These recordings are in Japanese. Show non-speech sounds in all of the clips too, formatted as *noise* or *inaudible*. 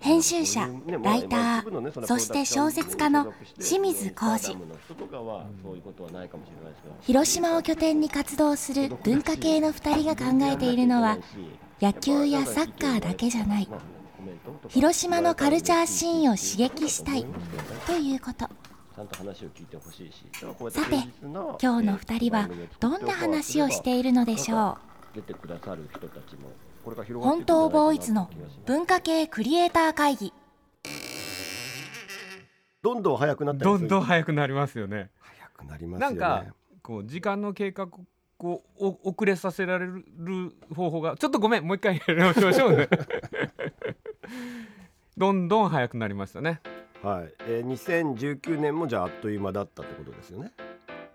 編集者ライターそして小説家の清水浩二。広島を拠点に活動する文化系の2人が考えているのは野球やサッカーだけじゃない。広島のカルチャーシーンを刺激したいということ。さて今日の2人はどんな話をしているのでしょう？本当ボーイズの文化系クリエイター会議。どんどん早くなったどんどん早くなりますよね。早くなりますよね。なんかこう時間の経過こうお遅れさせられる方法がちょっとごめんもう一回やり直しましょうね。*laughs* どんどん早くなりましたね。はい、えー、2019年もじゃああっという間だったってことですよね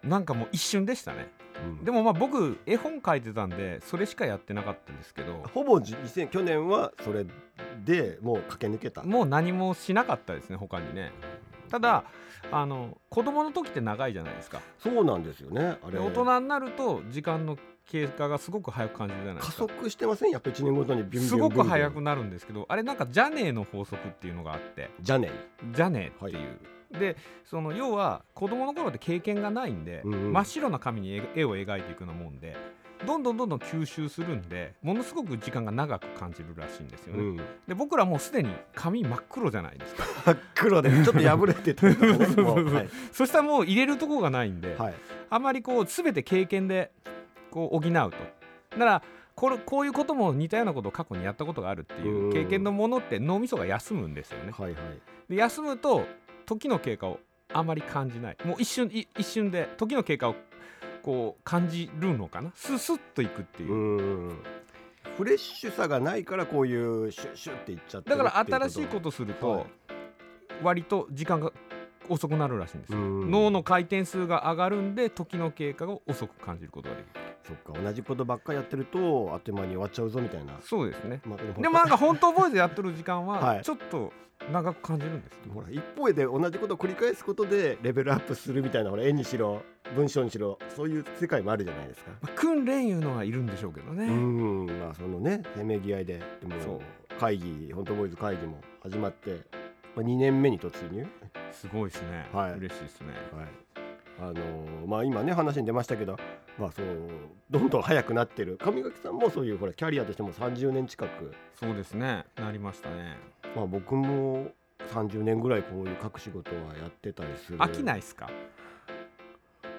なんかもう一瞬でしたね、うん、でもまあ僕絵本書いてたんでそれしかやってなかったんですけど。ほぼ2000去年はそれでもう駆け抜けた。もう何もしなかったですね他にね。ただあの子供の時って長いじゃないですか。そうなんですよねあれ。大人になると時間の経過がすごく早く感じるじゃないですか。加速してません？やっぱ1年ごとにビュンビュンすごく早くなるんですけどあれなんかジャネーの法則っていうのがあって。ジャネージャネーっていう、はい、でその要は子供の頃って経験がないんで、うんうん、真っ白な紙に絵を描いていくようなもんでどんどんどんどん吸収するんでものすごく時間が長く感じるらしいんですよね、うん、で僕らもうすでに紙真っ黒じゃないですか。*laughs* 真っ黒でちょっと破れてた、*laughs* ねはい、そしたらもう入れるところがないんで、はい、あまりこう全て経験でこう補うと。だからこれこういうことも似たようなことを過去にやったことがあるっていう経験のものって脳みそが休むんですよね、はいはい、で休むと時の経過をあまり感じない。もう一瞬一瞬で時の経過をこう感じるのかな？ススッといくっていう。フレッシュさがないからこういうシュッシュッっていっちゃってだから新しいことすると割と時間が遅くなるらしいんですよ。脳の回転数が上がるんで時の経過を遅く感じることができるそっか同じことばっかりやってるとあっという間に終わっちゃうぞみたいな。そうですね、まあ、でもなんか本当覚えてやってる時間は *laughs* ちょっと長く感じるんです、ほら一方で同じことを繰り返すことでレベルアップするみたいなほら絵にしろ文章にしろそういう世界もあるじゃないですか、まあ、訓練いうのはいるんでしょうけどね。うんまあそのねせめぎ合いででも会議本当ボーイズ会議も始まって、まあ、2年目に突入。すごいですね、はい、嬉しいですね。はいあのー、まあ、今ね話に出ましたけど、まあ、そうどんどん早くなってる。上垣さんもそういうほらキャリアとしても30年近く。そうですね。なりましたね、まあ、僕も30年ぐらいこういう各仕事はやってたりする。飽きないですか？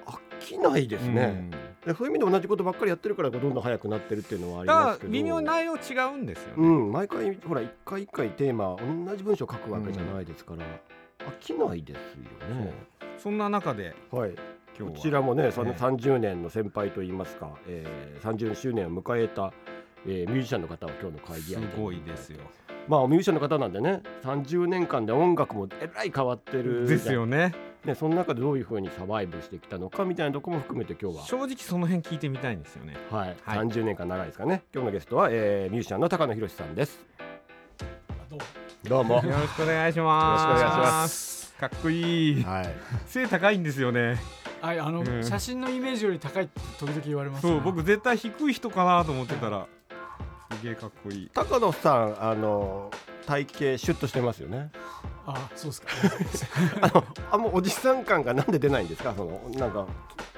飽きないですね、うん、そういう意味で同じことばっかりやってるからどんどん早くなってるっていうのはありますけど。微妙内容違うんですよね、うん、毎回ほら一回一回テーマ同じ文章書くわけじゃないですから、うん、飽きないですよねそんな中で、はい、こちらもね、その30年の先輩といいますか、えー、30周年を迎えた、えー、ミュージシャンの方は今日の会議すごいですよ。まあミュージシャンの方なんでね30年間で音楽もえらい変わってる。ですよね。ね、その中でどういうふうにサバイブしてきたのかみたいなところも含めて今日は。正直その辺聞いてみたいんですよね。はい、はい、30年間長いですかね。今日のゲストは、えー、ミュージシャンの高野博さんです。どうも。よろしくお願いします。よろしくお願いしますかっこいい、はい、背高いんですよね。はいあの、うん、写真のイメージより高いって時々言われます、ね、そう僕絶対低い人かなと思ってたら、すげえかっこいい。高野さんあの体型シュッとしてますよね。あそうですか。*laughs* あのあもうおじさん感がなんで出ないんですか？そのなんか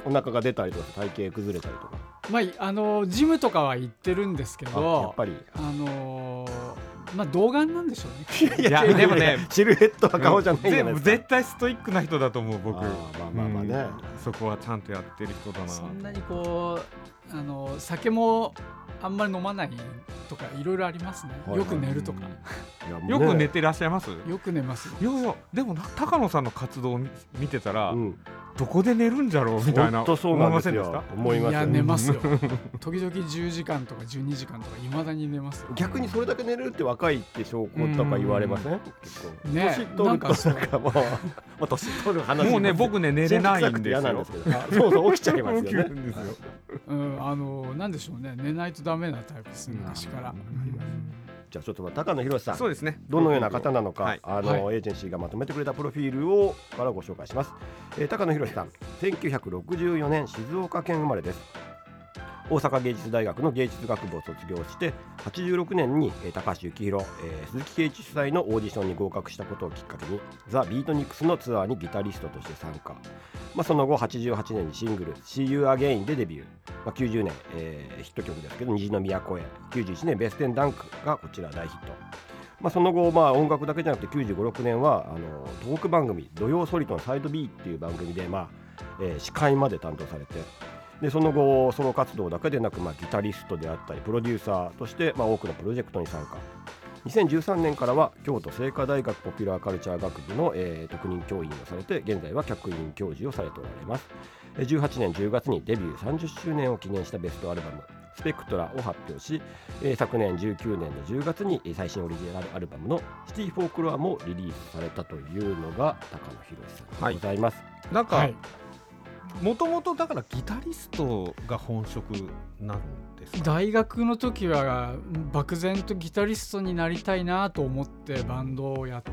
お腹が出たりとか体型崩れたりとか。まああのジムとかは行ってるんですけどやっぱり。あのーまあ童顔なんでしょうね。いやでもねシルエットは顔じゃないじゃないですか。絶対ストイックな人だと思う僕。まあまあまあね、うん、そこはちゃんとやってる人だな。そんなにこうあの酒もあんまり飲まないとかいろいろありますね、よく寝るとか、よく寝てらっしゃいます？よく寝ますいやいやでも高野さんの活動を見てたら、うん、どこで寝るんじゃろうみたいなそうなんですよ。思いますいや寝ますよ。*laughs* 時々10時間とか12時間とかいまだに寝ます逆にそれだけ寝れるって若いって証拠とか言われません、ね、年取るとなんかもう。もう年取る話もうね僕ね寝れないんですよ。そうそう起きちゃいますよね。うんあのなんでしょうね。寝ないとダメなタイプです昔から、じゃあちょっと高野博さん。そうですね。どのような方なのか、はい、あの、はい、エージェンシーがまとめてくれたプロフィールをからご紹介します、えー、高野博さん。1964年静岡県生まれです大阪芸術大学の芸術学部を卒業して86年に、高橋幸宏、えー、鈴木圭一主催のオーディションに合格したことをきっかけにザ・ビートニックスのツアーにギタリストとして参加。まあ、その後88年にシングル「See You Again」でデビュー、まあ、90年、えー、ヒット曲ですけど「虹の都へ」91年「ベステンダンク」がこちら大ヒット、まあ、その後、まあ、音楽だけじゃなくて95、6年はあのトーク番組「土曜ソリトンサイド B」っていう番組で、まあえー、司会まで担当されてでその後ソロ活動だけでなく、まあ、ギタリストであったりプロデューサーとして、まあ、多くのプロジェクトに参加。2013年からは京都精華大学ポピュラーカルチャー学部の、えー、特任教員をされて現在は客員教授をされておられます。18年10月にデビュー30周年を記念したベストアルバム「スペクトラ」を発表し、えー、昨年19年の10月に最新オリジナルアルバムの「シティ・フォークロア」もリリースされたというのが高野博さんでございます、はい、なんか、はいもともとだからギタリストが本職なんです大学の時は漠然とギタリストになりたいなと思ってバンドをやっ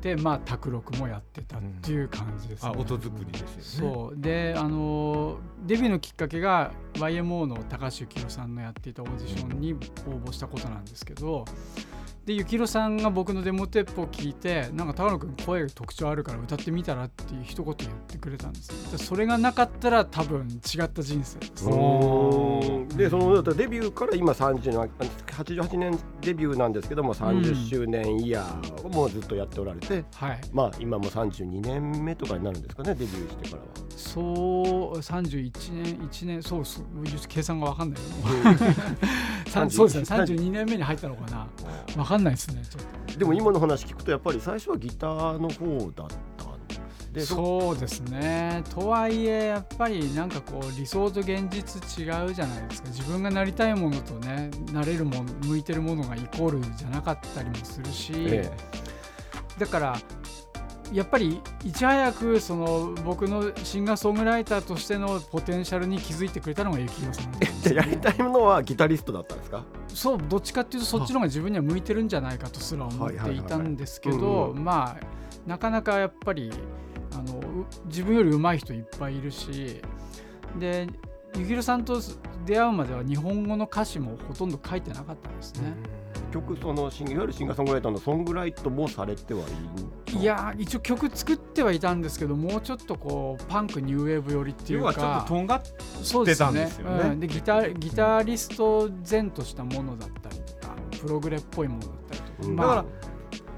てまあ卓録もやってたっていう感じです、ね。うん、あ音作りですよね。そう。であのデビューのきっかけが YMO の高橋幸宏さんのやっていたオーディションに応募したことなんですけど、うんで幸宏さんが僕のデモテープを聞いてなんか高野君声特徴あるから歌ってみたらっていう一言言ってくれたんです。それがなかったら多分違った人生です。でそのデビューから今30 88年デビューなんですけども30周年イヤーをもうずっとやっておられて、うん、はい、まあ今も32年目とかになるんですかねデビューしてからは。そう31年1年そうそう計算が分かんない。よ、*laughs* そうですね。32年目に入ったのかな。分かんないですねでも今の話聞くとやっぱり最初はギターの方だったでそうですね。とはいえやっぱりなんかこう理想と現実違うじゃないですか。自分がなりたいものとねなれるもの向いてるものがイコールじゃなかったりもするし、ええ、だからやっぱりいち早くその僕のシンガーソングライターとしてのポテンシャルに気づいてくれたのが幸宏さんです、ね、やりたいものはギタリストだったんですか？そうどっちかっていうとそっちの方が自分には向いてるんじゃないかとすら思っていたんですけどまあなかなかやっぱりあの自分より上手い人いっぱいいるしで幸宏さんと出会うまでは日本語の歌詞もほとんど書いてなかったんですね。曲そのいわゆるシンガーソングライターのソングライトもされてはいいいや一応曲作ってはいたんですけどもうちょっとこうパンクニューウェーブ寄りっていうかちょっととんがってたんですよね。で、ね。うん、ギタギタリスト前としたものだったりとかプログレっぽいものだったりとか、うん、だから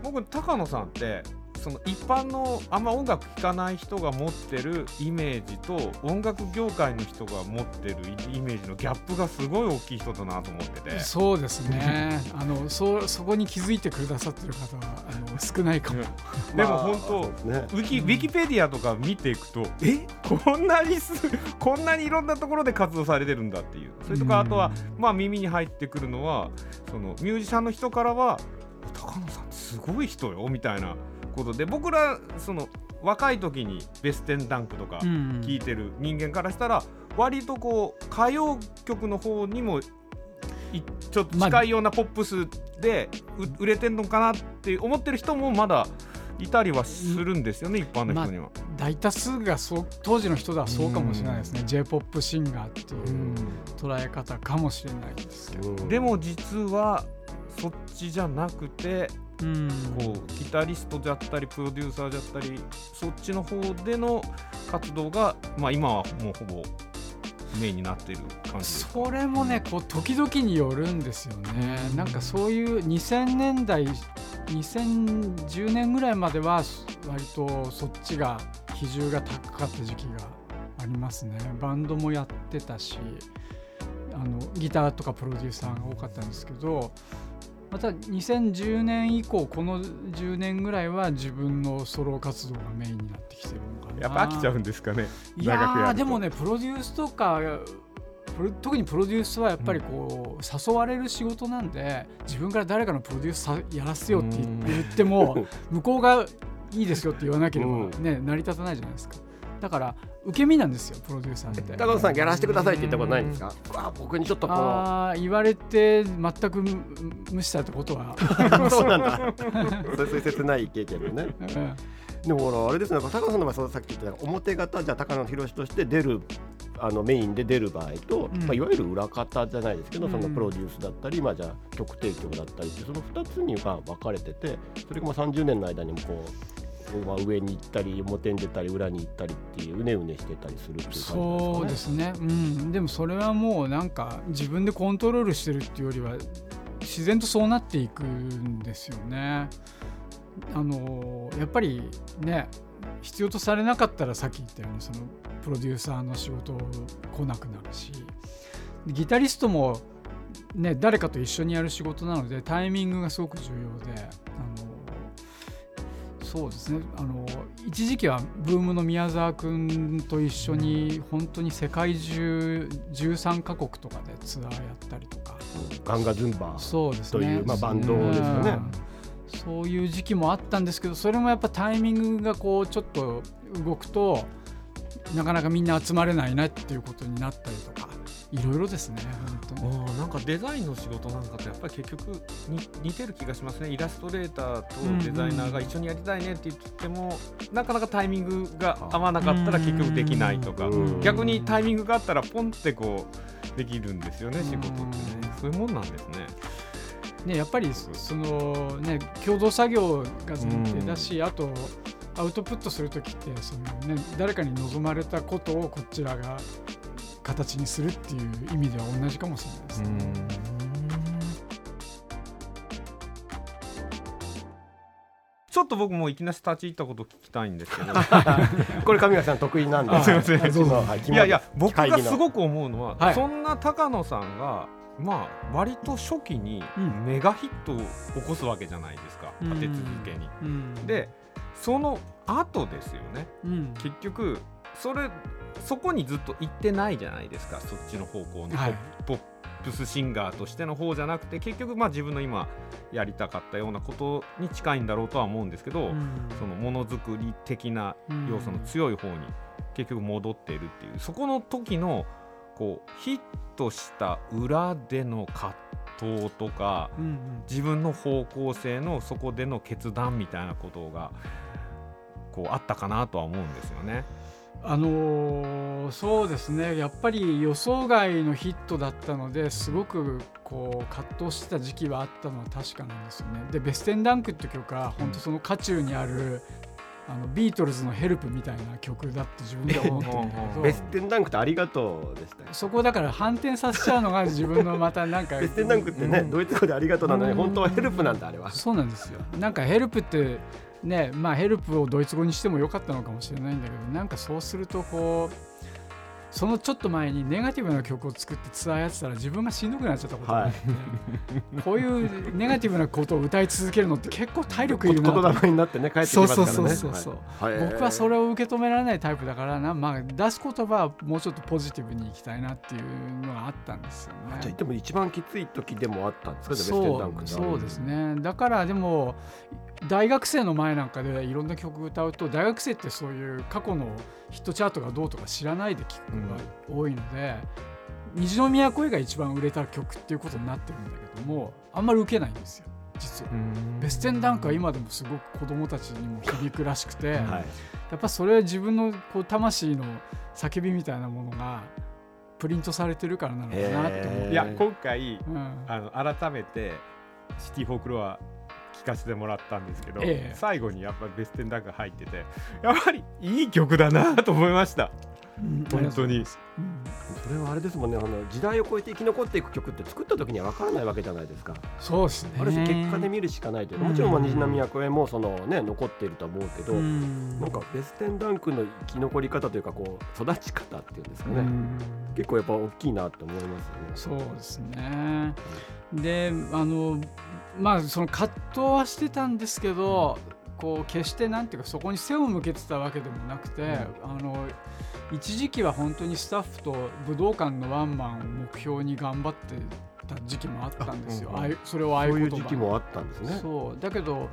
僕高野さんってその一般のあんま音楽聴かない人が持ってるイメージと音楽業界の人が持ってるイメージのギャップがすごい大きい人だなと思ってて。そうですね。*laughs* あのそそこに気づいてくださってる方はあの少ないかも。*laughs* でも本当、ね、ウィキウィキペディアとか見ていくとえ？こんなにすこんなにいろんなところで活動されてるんだっていう。それとかあとはまあ耳に入ってくるのはそのミュージシャンの人からは高野さんすごい人よみたいなことで僕らその若い時にベステンダンクとか聴いてる人間からしたら割とこう歌謡曲の方にもちょっと近いようなポップスで売れてんのかなって思ってる人もまだいたりはするんですよね、一般の人には。大多数がそう当時の人ではそうかもしれないですね、j p o p シンガーっていう捉え方かもしれないですけど。でも実はそっちじゃなくてうん、こうギタリストであったりプロデューサーであったりそっちの方での活動が、まあ、今はもうほぼメインになっている感じそれもねこう時々によるんですよね、うん、なんかそういう2000年代2010年ぐらいまでは割とそっちが比重が高かった時期がありますね。バンドもやってたしあのギターとかプロデューサーが多かったんですけどまた2010年以降この10年ぐらいは自分のソロ活動がメインになってきてるのかな。やっぱ飽きちゃうんですかね。いやでもねプロデュースとか特にプロデュースはやっぱりこう、誘われる仕事なんで自分から誰かのプロデュースやらせよって言っても *laughs* 向こうがいいですよって言わなければね、成り立たないじゃないですか。だから受け身なんですよプロデューサーって高野さんやらせてくださいって言ったことないんですか？あ僕にちょっとこあ言われて全く無視されたことは。*laughs* そうなんだ。*laughs* そういう切ない経験でね、うん。でもほらあれですね高野さんの場合さっき言った表方じゃ高野宏として出るあのメインで出る場合と、うん、まあ、いわゆる裏方じゃないですけど、うん、そのプロデュースだったり、まあ、じゃあ曲提供だったりその2つにまあ分かれててそれがまあ30年の間にもこう、まあ、上に行ったり表に出たり裏に行ったりっていううねうねしてたりするっていう感じですか、ね、そうですね、うん、でもそれはもうなんか自分でコントロールしてるっていうよりは自然とそうなっていくんですよね。あのやっぱりね必要とされなかったらさっき言ったようにそのプロデューサーの仕事来なくなるしギタリストも、ね、誰かと一緒にやる仕事なのでタイミングがすごく重要であのそうですねあの一時期はブームの宮沢君と一緒に本当に世界中13カ国とかでツアーやったりとか。ガンガズンバそうですね、まあ、バンドですよね。そういう時期もあったんですけどそれもやっぱタイミングがこうちょっと動くとなかなかみんな集まれないなっていうことになったりとかいろいろですね本当に。なんかデザインの仕事なんかとやっぱり結局に似てる気がしますね。イラストレーターとデザイナーが一緒にやりたいねって言っても、うんうん、なかなかタイミングが合わなかったら結局できないとか、逆にタイミングがあったらポンってこうできるんですよね仕事ってね、そういうもんなんですね。ね、やっぱりその、ね、共同作業が前提だし、あとアウトプットする時ってその、ね、誰かに望まれたことをこちらが形にするっていう意味では同じかもしれないですね。ちょっと僕もいきなり立ち入ったこと聞きたいんですけど。*laughs* これ神谷さん得意なんですいません。いやいや僕がすごく思うのは、はい、そんな高野さんがまあ割と初期にメガヒットを起こすわけじゃないですか、うん、立て続けに。うん、でその後ですよね、うん、結局それそこにずっと行ってないじゃないですかそっちの方向に、はい、ポップスシンガーとしての方じゃなくて結局まあ自分の今やりたかったようなことに近いんだろうとは思うんですけど、そのものづくり的な要素の強い方に結局戻っているっていう。そこの時のこうヒットした裏での葛藤とか、うんうん、自分の方向性のそこでの決断みたいなことがこうあったかなとは思うんですよね。あのー、そうですね。やっぱり予想外のヒットだったのですごくこう葛藤してた時期はあったのは確かなんですよね。で「ベステンダンク」って曲は本当その渦中にあるあのビートルズの「ヘルプみたいな曲だって自分で思ってるんだけど *laughs* ベステンダンクってありがとうでした、そこだから反転させちゃうのが自分のまたなんかベステンダンクってね、うん、ドイツ語でありがとうなのに、本当はヘルプなんだあれは。そうなんですよ。なんかヘルプってねまあヘルプをドイツ語にしてもよかったのかもしれないんだけどなんかそうするとこうそのちょっと前にネガティブな曲を作ってツアーやってたら自分がしんどくなっちゃったことがあって、はい、こういうネガティブなことを歌い続けるのって結構体力いるな言霊になってね帰ってきますからね。そうそうそう僕はそれを受け止められないタイプだからな、まあ、出す言葉はもうちょっとポジティブにいきたいなっていうのがあったんですよね。じゃでも一番きつい時でもあったんですか？そうそうですね。だからでも大学生の前なんかでいろんな曲歌うと大学生ってそういう過去のヒットチャートがどうとか知らないで聴くのが多いので、うん、虹の都が一番売れた曲っていうことになってるんだけどもあんまり受けないんですよ実は。ベステンダンクは今でもすごく子供たちにも響くらしくて、はい、やっぱそれは自分のこう魂の叫びみたいなものがプリントされてるからなのかなって思ういや今回、うん、あの改めてシティ・フォークロア聞かせてもらったんですけど、ええ、最後にやっぱりベステンダンク入っててやっぱりいい曲だなと思いました。本当に、うん、それはあれですもんねあの時代を超えて生き残っていく曲って作った時には分からないわけじゃないですか。そうですね。ある種結果で見るしかないという。もちろんまあ虹波役へもその、ね、残っていると思うけど、うん、なんかベステンダンクの生き残り方というかこう育ち方っていうんですかね、うん、結構やっぱ大きいなと思いますよね。そうですね。であのまあその葛藤はしてたんですけどこう決してなんていうかそこに背を向けてたわけでもなくて、うん、あの一時期は本当にスタッフと武道館のワンマンを目標に頑張ってた時期もあったんですよ。あ、うん、それをああいうそういう時期もあったんですね。そう。だけど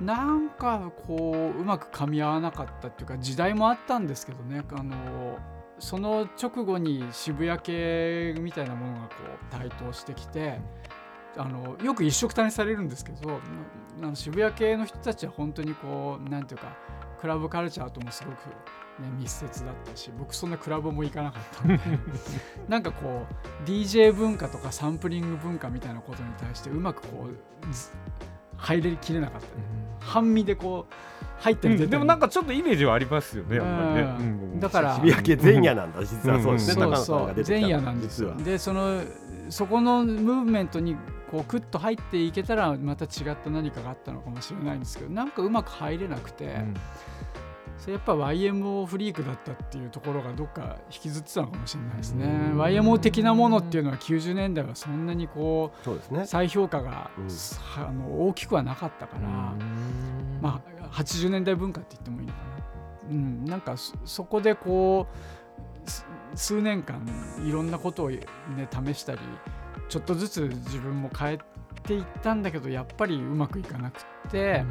なんかこううまく噛み合わなかったっていうか時代もあったんですけどね。あのその直後に渋谷系みたいなものがこう台頭してきてあのよく一緒くたにされるんですけどあの渋谷系の人たちは本当にこうなんていうかクラブカルチャーともすごく、ね、密接だったし僕そんなクラブも行かなかったんで。*laughs* なんかこう DJ 文化とかサンプリング文化みたいなことに対してうまくこう入りきれなかった、ね、半身でこう入ってる、うん、でもなんかちょっとイメージはありますよね、やっぱりね。うん、だから渋谷系前夜なんだ、実は。そうですね。そうそう。前夜なんですよ。でそのそこのムーブメントにこうクッと入っていけたらまた違った何かがあったのかもしれないんですけどなんかうまく入れなくて、うん、それやっぱ YMO フリークだったっていうところがどっか引きずってたのかもしれないですね。YMO 的なものっていうのは90年代はそんなにこう、ね、再評価が、うん、あの大きくはなかったから、まあ80年代文化って言ってもいいのかな。うん、なんかそこでこう数年間いろんなことを、ね、試したりちょっとずつ自分も変えていったんだけどやっぱりうまくいかなくて、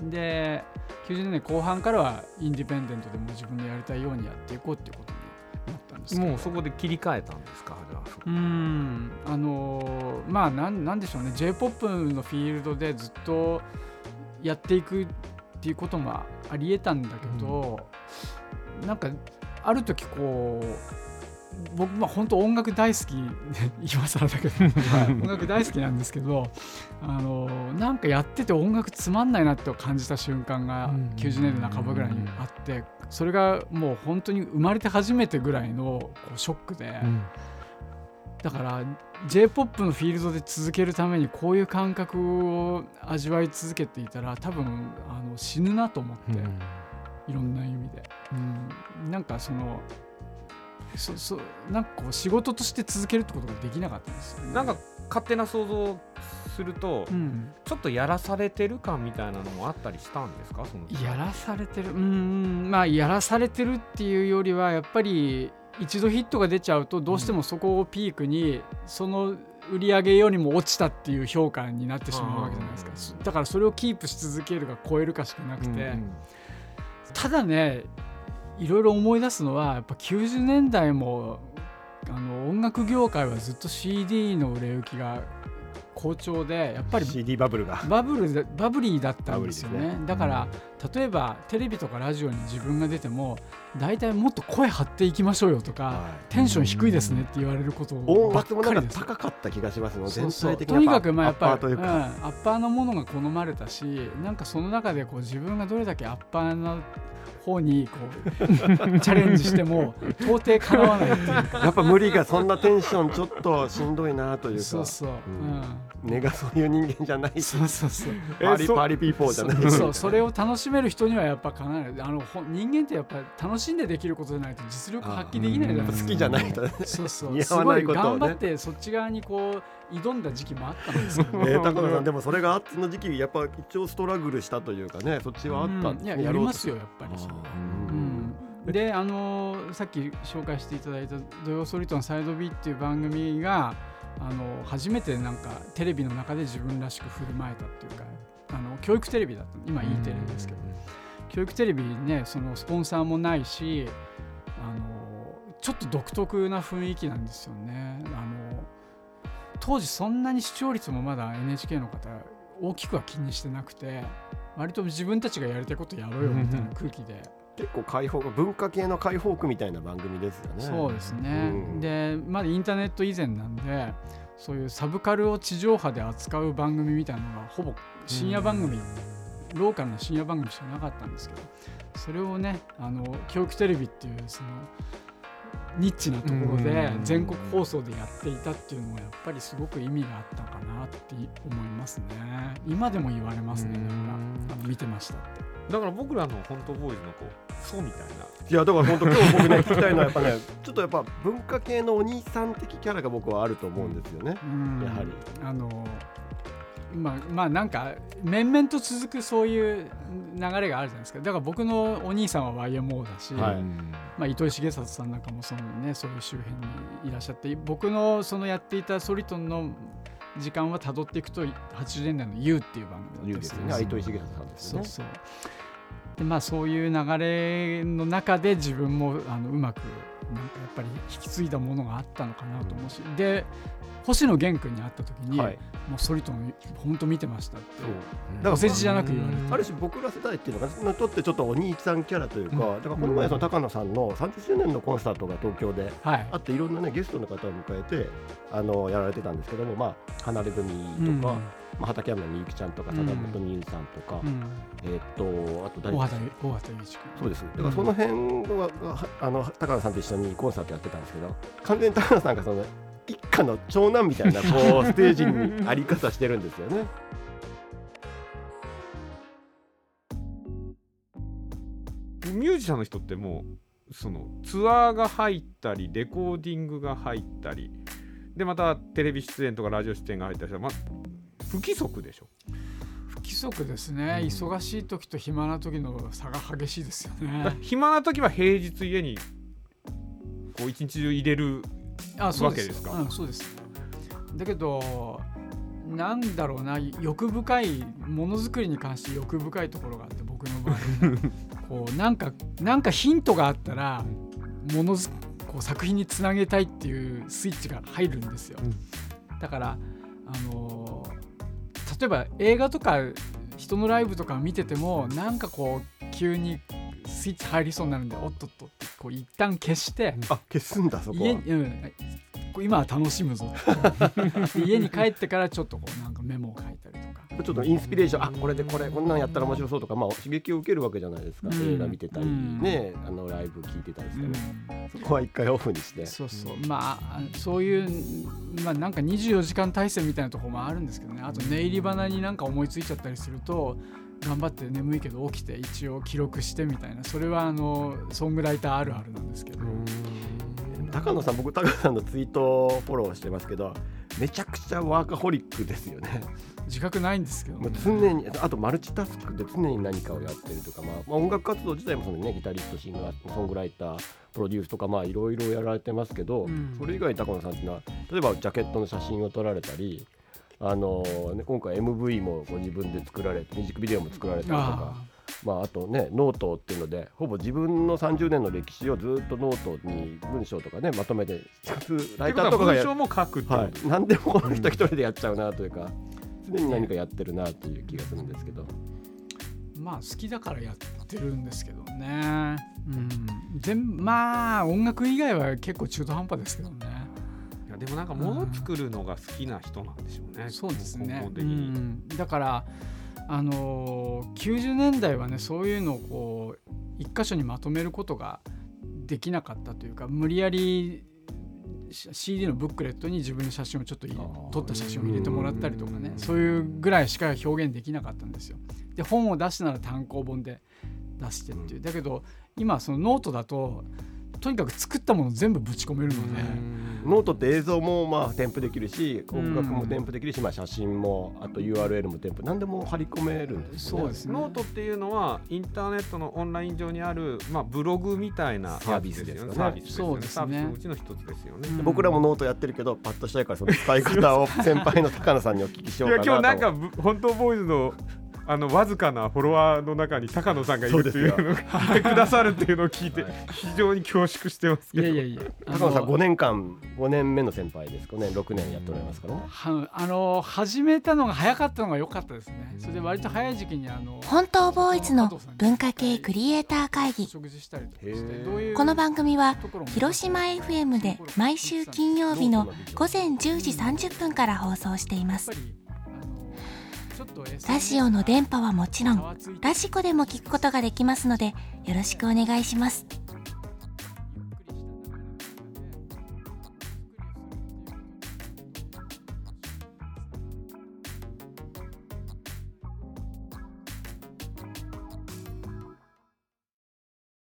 うん、で90年代後半からはインディペンデントでも自分でやりたいようにやっていこうっていうことになったんですもうそこで切り替えたんですかうん。あのまあなんなんでしょうね。j p o p のフィールドでずっとやっていくっていうこともありえたんだけど、うん、なんかある時こう僕まあ本当音楽大好き *laughs* 今更だけど *laughs* 音楽大好きなんですけどあのなんかやってて音楽つまんないなって感じた瞬間が90年代半ばぐらいにあってそれがもう本当に生まれて初めてぐらいのこうショックで、だから j p o p のフィールドで続けるためにこういう感覚を味わい続けていたら多分あの死ぬなと思って、いろんな意味で、うん、なんかそのそそなんかこう仕事として続けるってことができなかったんですよ、ね、なんか勝手な想像すると、うん、ちょっとやらされてる感みたいなのもあったりしたんですか？そのやらされてる？うんまあやらされてるっていうよりはやっぱり一度ヒットが出ちゃうとどうしてもそこをピークにその売り上げよりも落ちたっていう評価になってしまうわけじゃないですか。だからそれをキープし続けるか超えるかしかなくて、ただねいろいろ思い出すのはやっぱ90年代もあの音楽業界はずっと CD の売れ行きが好調でやっぱり CD バブルが。バブルバブリーだったんですよね、ね、だから、うん、例えばテレビとかラジオに自分が出ても大体もっと声張っていきましょうよとか、はい、テンション低いですねって言われることばっかりです。高かった気がしますの全体的とにかくまあやっぱりアッパー,、うん、アッパーのものが好まれたしなんかその中でこう自分がどれだけアッパーな方にこう *laughs* チャレンジしても到底かなわない *laughs* やっぱ無理がそんなテンションちょっとしんどいなというか。そうそう、うん、根がそういう人間じゃないそうそうそう。パリパリピーポーじゃないそう。それを楽しめる人にはやっぱかなりあの人間ってやっぱ楽しんでできることじゃないと実力発揮できないじゃない好きじゃないとね。そうそう。似合わないことを、ね、頑張ってそっち側にこう挑んだ時期もあったんですよ、ね、*laughs* えー、高野さんでもそれがあっての時期やっぱ一応ストラグルしたというかねそっちはあった、うん、いややりますよやっぱり。うん。であのー、さっき紹介していただいた「土曜ソリッドのサイド B」っていう番組があの初めてなんかテレビの中で自分らしく振る舞えたっていうかあの教育テレビだった今 E テレですけど、教育テレビねそのスポンサーもないしあのちょっと独特な雰囲気なんですよねあの当時そんなに視聴率もまだ NHK の方大きくは気にしてなくて割と自分たちがやりたいことやろうよみたいな空気で。結構解放文化系の解放区みたいな番組ですよね。そうですね、うん、でまだインターネット以前なんでそういうサブカルを地上波で扱う番組みたいなのがほぼ深夜番組、うん、ローカルな深夜番組しかなかったんですけどそれをねあの教育テレビっていうそのニッチなところで全国放送でやっていたっていうのはやっぱりすごく意味があったかなって思いますね。今でも言われますねだから見てましたって。だから僕らの本当ボーイズのこうそうみたいな。いやだから本当今日僕ね聞きたいのはやっぱね *laughs* ちょっとやっぱ文化系のお兄さん的キャラが僕はあると思うんですよね、やはり。あのまあまあなんか面々と続くそういう流れがあるじゃないですかだから僕のお兄さんは YMO だし、はい、まあ、糸井重里さんなんかもその、ね、そういう周辺にいらっしゃって僕のそのやっていたソリトンの時間はたどっていくと80年代の U っていう番組だったですね。糸井重里さんですね。そうそうでまあそういう流れの中で自分もあのうまくなんかやっぱり引き継いだものがあったのかなと思うし、で星野源君に会った時に、はい、もうソリトン本当見てましたって。じゃなく言われて。ある種僕ら世代っていうのかなとってちょっとお兄さんキャラというか、うん、だからこの前その高野さんの30周年のコンサートが東京であって、い、ろんなねゲストの方を迎えてあのやられてたんですけどもまあ離れ組とか、うんまあ、畠山みゆきちゃんとか貞本美優さんとか、うん、えー、っとあと誰大畑大畑そうですだからその辺は、あの高野さんと一緒にコンサートやってたんですけど完全に高野さんがその一家の長男みたいなこうステージにあり方してるんですよね。*laughs* ミュージシャンの人ってもうそのツアーが入ったりレコーディングが入ったりでまたテレビ出演とかラジオ出演が入ったりまあ、不規則でしょ。不規則ですね、うん、忙しい時と暇な時の差が激しいですよね。暇な時は平日家にこう一日中入れるわけですか、うん、そうです。だけどなんだろうな欲深いものづくりに関して欲深いところがあって僕の場合 *laughs* こうなんかなんかヒントがあったらものづこう作品につなげたいっていうスイッチが入るんですよ、うん、だからえば映画とか人のライブとか見ててもなんかこう急にスイッチ入りそうになるんでおっとっとってこう一旦消してあ消すんだそこは、うん、今は楽しむぞ *laughs* 家に帰ってからちょっとこうなんちょっとインスピレーションあこれでこれこんなんやったら面白そうとか、まあ、刺激を受けるわけじゃないですか、うん、映画見てたり、うん、ねあのライブ聞いてたりして、ね、うん、そこは一回オフにして。そうそう。まあそういうまあなんか24時間体制みたいなところもあるんですけどね。あと寝入り花になんか思いついちゃったりすると頑張って眠いけど起きて一応記録してみたいな。それはあのソングライターあるあるなんですけど。高野さん僕高野さんのツイートをフォローしてますけどめちゃくちゃワーカホリックですよね。自覚ないんですけど、ね、常にあとマルチタスクで常に何かをやってるとか、まあ、まあ、音楽活動自体もその、ね、ギタリストシンガーソングライタープロデュースとかまあいろいろやられてますけど、うん、それ以外高野さんっていうのは例えばジャケットの写真を撮られたりあのね、今回 MV もご自分で作られてミュージックビデオも作られたりとかまあ、あとねノートっていうのでほぼ自分の30年の歴史をずっとノートに文章とかねまとめてライターとかが文章も書くはい、何でもこの人一人でやっちゃうなというか、常に何かやってるなという気がするんですけど。まあ好きだからやってるんですけどね。うん、全まあ音楽以外は結構中途半端ですけどね。いやでもなんか物作るのが好きな人なんでしょうね。うん、そうですね。うん、だからあの90年代はねそういうのをこう一箇所にまとめることができなかったというか無理やり CD のブックレットに自分の写真をちょっと撮った写真を入れてもらったりとかねそういうぐらいしか表現できなかったんですよ。で本を出すなら単行本で出してっていう。だけど今そのノートだととにかく作ったもの全部ぶち込めるので。ノートって映像もまあ添付できるし音楽も添付できるし、まあ、写真もあと URL も添付何でも貼り込めるんですね。そうです、ね、ノートっていうのはインターネットのオンライン上にある、まあ、ブログみたいなサービスですよね。サービスですよね。サービスのうちの一つですよね、僕らもノートやってるけどパッとしたいからその使い方を先輩の高野さんにお聞きしようかなと。いや今日なんか本当ボーイズのあのわずかなフォロワーの中に高野さんがいるっていうのを聞 *laughs* い。てくださるっていうのを聞いて非常に恐縮してますけど。いやいやいや。高野さん5年間5年目の先輩ですかね？6年やっておられますからねはあの始めたのが早かったのが良かったですね。それで割と早い時期にあの本当ボーイズの文化系クリエイター会議。この番組は広島 FM で毎週金曜日の午前10時30分から放送していますラジオの電波はもちろんラジコでも聞くことができますのでよろしくお願いします。